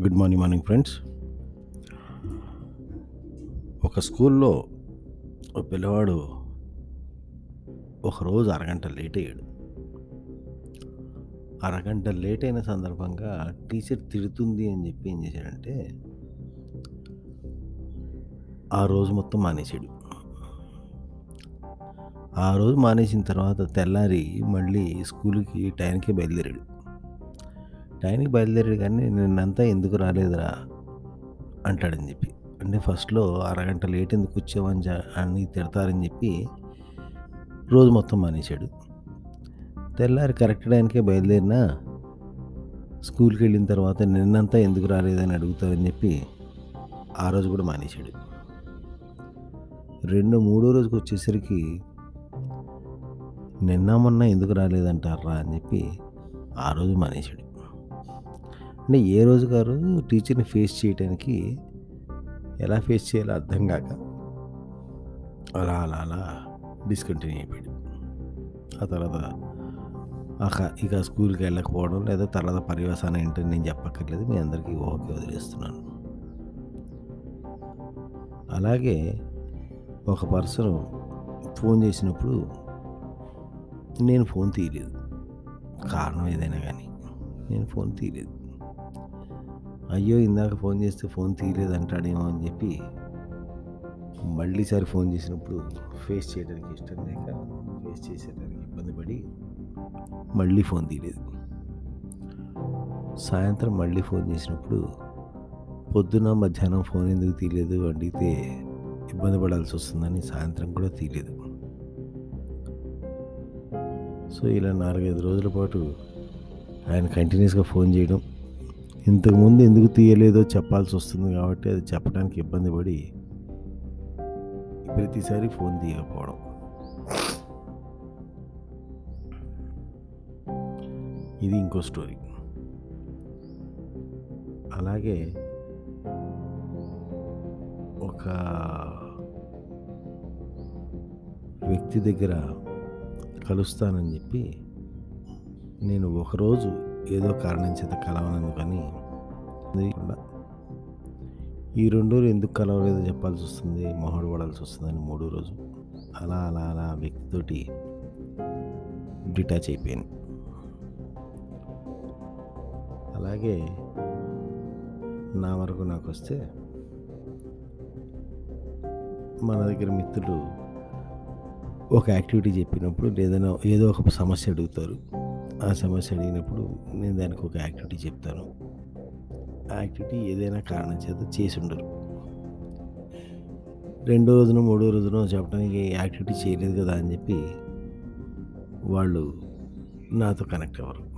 Good morning morning friends. ఒక స్కూల్లో ఒక పిల్లవాడు ఒకరోజు అరగంట లేట్ అయ్యాడు. అరగంట లేట్ అయిన సందర్భంగా టీచర్ తిడుతుంది అని చెప్పి ఏం చేశాడంటే ఆ రోజు మొత్తం మానేశాడు. ఆ రోజు మానేసిన తర్వాత తెల్లారి మళ్ళీ స్కూల్కి టైంకే బయలుదేరాడు. టైంకి బయలుదేరాడు కానీ నిన్నంతా ఎందుకు రాలేదురా? అంటాడని చెప్పి. అంటే ఫస్ట్లో అరగంట లేట్ ఎందుకు వచ్చావని అని తిడతారని చెప్పి రోజు మొత్తం మానేశాడు. తెల్లారి కరెక్ట్ టైంకే బయలుదేరినా స్కూల్కి వెళ్ళిన తర్వాత నిన్నంతా ఎందుకు రాలేదని అడుగుతారని చెప్పి ఆ రోజు కూడా మానేశాడు. రెండో మూడో రోజుకి వచ్చేసరికి నిన్న మొన్న ఎందుకు రాలేదంటారా అని చెప్పి ఆ రోజు మానేశాడు. అంటే ఏ రోజు గారు టీచర్ని ఫేస్ చేయడానికి ఎలా ఫేస్ చేయాలో అర్థం కాక అలా అలా అలా డిస్కంటిన్యూ అయిపోయాడు. ఆ తర్వాత అక ఇక స్కూల్కి వెళ్ళకపోవడం లేదా తర్వాత పర్యవసానం ఏంటని నేను చెప్పక్కర్లేదు మీ అందరికీ ఓకే వదిలేస్తున్నాను. అలాగే ఒక పర్సన్ ఫోన్ చేసినప్పుడు నేను ఫోన్ తీయలేదు. కారణం ఏదైనా కానీ నేను ఫోన్ తీయలేదు. అయ్యో ఇందాక ఫోన్ చేస్తే ఫోన్ తీయలేదు అంటాడేమో అని చెప్పి మళ్ళీసారి ఫోన్ చేసినప్పుడు ఫేస్ చేయడానికి ఇష్టం లేక ఫేస్ చేసేదానికి ఇబ్బంది పడి మళ్ళీ ఫోన్ తీయలేదు. సాయంత్రం మళ్ళీ ఫోన్ చేసినప్పుడు పొద్దున మధ్యాహ్నం ఫోన్ ఎందుకు తీయలేదు అడిగితే ఇబ్బంది పడాల్సి వస్తుందని సాయంత్రం కూడా తీయలేదు. సో ఇలా నాలుగైదు రోజుల పాటు ఆయన కంటిన్యూస్గా ఫోన్ చేయడం ఇంతకుముందు ఎందుకు తీయలేదో చెప్పాల్సి వస్తుంది కాబట్టి అది చెప్పడానికి ఇబ్బంది పడి ప్రతిసారి ఫోన్ తీయకపోవడం. ఇది ఇంకో స్టోరీ. అలాగే ఒక వ్యక్తి దగ్గర కలుస్తానని చెప్పి నేను ఒకరోజు ఏదో కారణం చేత కలవనందుకని కానీ ఈ రెండు రోజులు ఎందుకు కలవలేదో చెప్పాల్సి వస్తుంది మొహడు పడాల్సి వస్తుందని మూడో రోజు. అలా అలా అలా వ్యక్తితోటి డిటాచ్ అయిపోయాను. అలాగే నా వరకు నాకు వస్తే మన దగ్గర మిత్రులు ఒక యాక్టివిటీ చెప్పినప్పుడు ఏదైనా ఏదో ఒక సమస్య అడుగుతారు. ఆ సమస్య అడిగినప్పుడు నేను దానికి ఒక యాక్టివిటీ చెప్తాను. ఆ యాక్టివిటీ ఏదైనా కారణం చేత చేసి ఉండరు. రెండో రోజున మూడో రోజున చెప్పడానికి యాక్టివిటీ చేయలేదు కదా అని చెప్పి వాళ్ళు నాతో కనెక్ట్ అవ్వరు.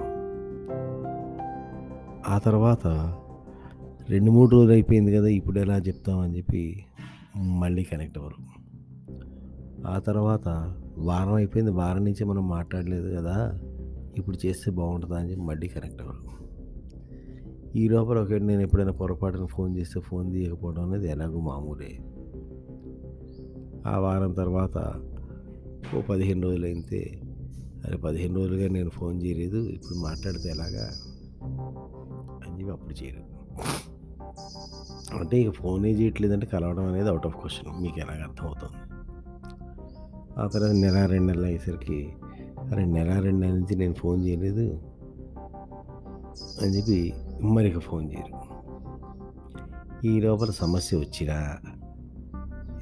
ఆ తర్వాత రెండు మూడు రోజులు అయిపోయింది కదా ఇప్పుడు ఎలా చెప్తామని చెప్పి మళ్ళీ కనెక్ట్ అవ్వరు. ఆ తర్వాత వారం అయిపోయింది వారం నుంచి మనం మాట్లాడలేదు కదా. ఇప్పుడు చేస్తే బాగుంటుందా అని చెప్పి మళ్ళీ కనెక్ట్ అవ్వడం ఈ లోపల ఒకటి నేను ఎప్పుడైనా పొరపాటున ఫోన్ చేస్తే ఫోన్ తీయకపోవడం అనేది ఎలాగో మామూలే. ఆ వారం తర్వాత ఓ పదిహేను రోజులు అయితే అరే పదిహేను రోజులుగా నేను ఫోన్ చేయలేదు. ఇప్పుడు మాట్లాడితే ఎలాగా? అని చెప్పి అప్పుడు చేయలేదు. అంటే ఇక ఫోనే చేయట్లేదంటే కలవడం అనేది అవుట్ ఆఫ్ క్వశ్చన్ మీకు ఎలాగ అర్థమవుతుంది? ఆ తర్వాత నెల రెండు నెలలు అయ్యేసరికి అరే నెల రెండు నెలల నుంచి నేను ఫోన్ చేయలేదు అని చెప్పి మరి ఫోన్ చేయరు. ఈ లోపల సమస్య వచ్చినా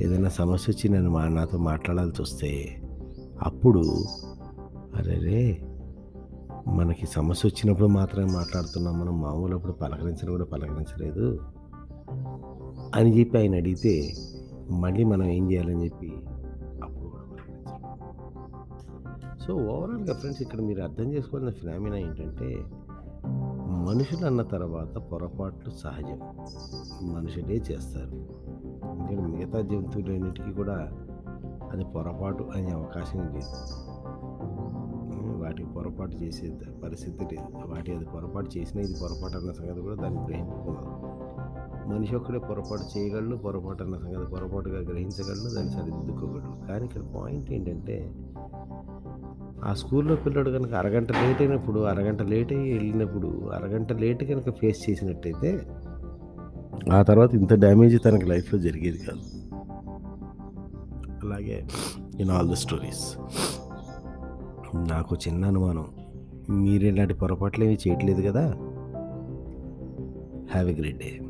ఏదైనా సమస్య వచ్చి నేను మా నాతో మాట్లాడాల్సి వస్తే అప్పుడు అరే రే మనకి సమస్య వచ్చినప్పుడు మాత్రమే మాట్లాడుతున్నాం మనం మామూలు అప్పుడు పలకరించడం కూడా పలకరించలేదు అని చెప్పి ఆయన అడిగితే మళ్ళీ మనం ఏం చేయాలని చెప్పి సో ఓవరాల్గా ఫ్రెండ్స్ ఇక్కడ మీరు అర్థం చేసుకోవాల్సిన ఫినామినా ఏంటంటే మనుషులు అన్న తర్వాత పొరపాట్లు సహజం. మనుషులే చేస్తారు. ఎందుకంటే మిగతా జంతువులన్నిటికీ కూడా అది పొరపాటు అనే అవకాశం లేదు. వాటికి పొరపాటు చేసే పరిస్థితి లేదు. వాటి అది పొరపాటు చేసినా ఇది పొరపాటు అన్న సంగతి కూడా దాన్ని గ్రహించుకున్నాను మనిషి ఒక్కడే పొరపాటు చేయగలడు పొరపాటు అన్న సంగతి పొరపాటుగా గ్రహించగలడు దాన్ని సరిదిద్దుకోగలడు. కానీ ఇక్కడ పాయింట్ ఏంటంటే ఆ స్కూల్లో పిల్లడు కనుక అరగంట లేట్ అయినప్పుడు అరగంట లేట్ అయ్యి వెళ్ళినప్పుడు అరగంట లేట్ కనుక ఫేస్ చేసినట్టయితే ఆ తర్వాత ఇంత డ్యామేజ్ తనకి లైఫ్‌లో జరిగేది కాదు. అలాగే ఇన్ ఆల్ ద స్టోరీస్. నాకు చిన్న అనుమానం. మీరు ఇలాంటి పొరపాట్లు ఏమి చేయట్లేదు కదా హ్యావ్ ఎ గ్రేట్ డే.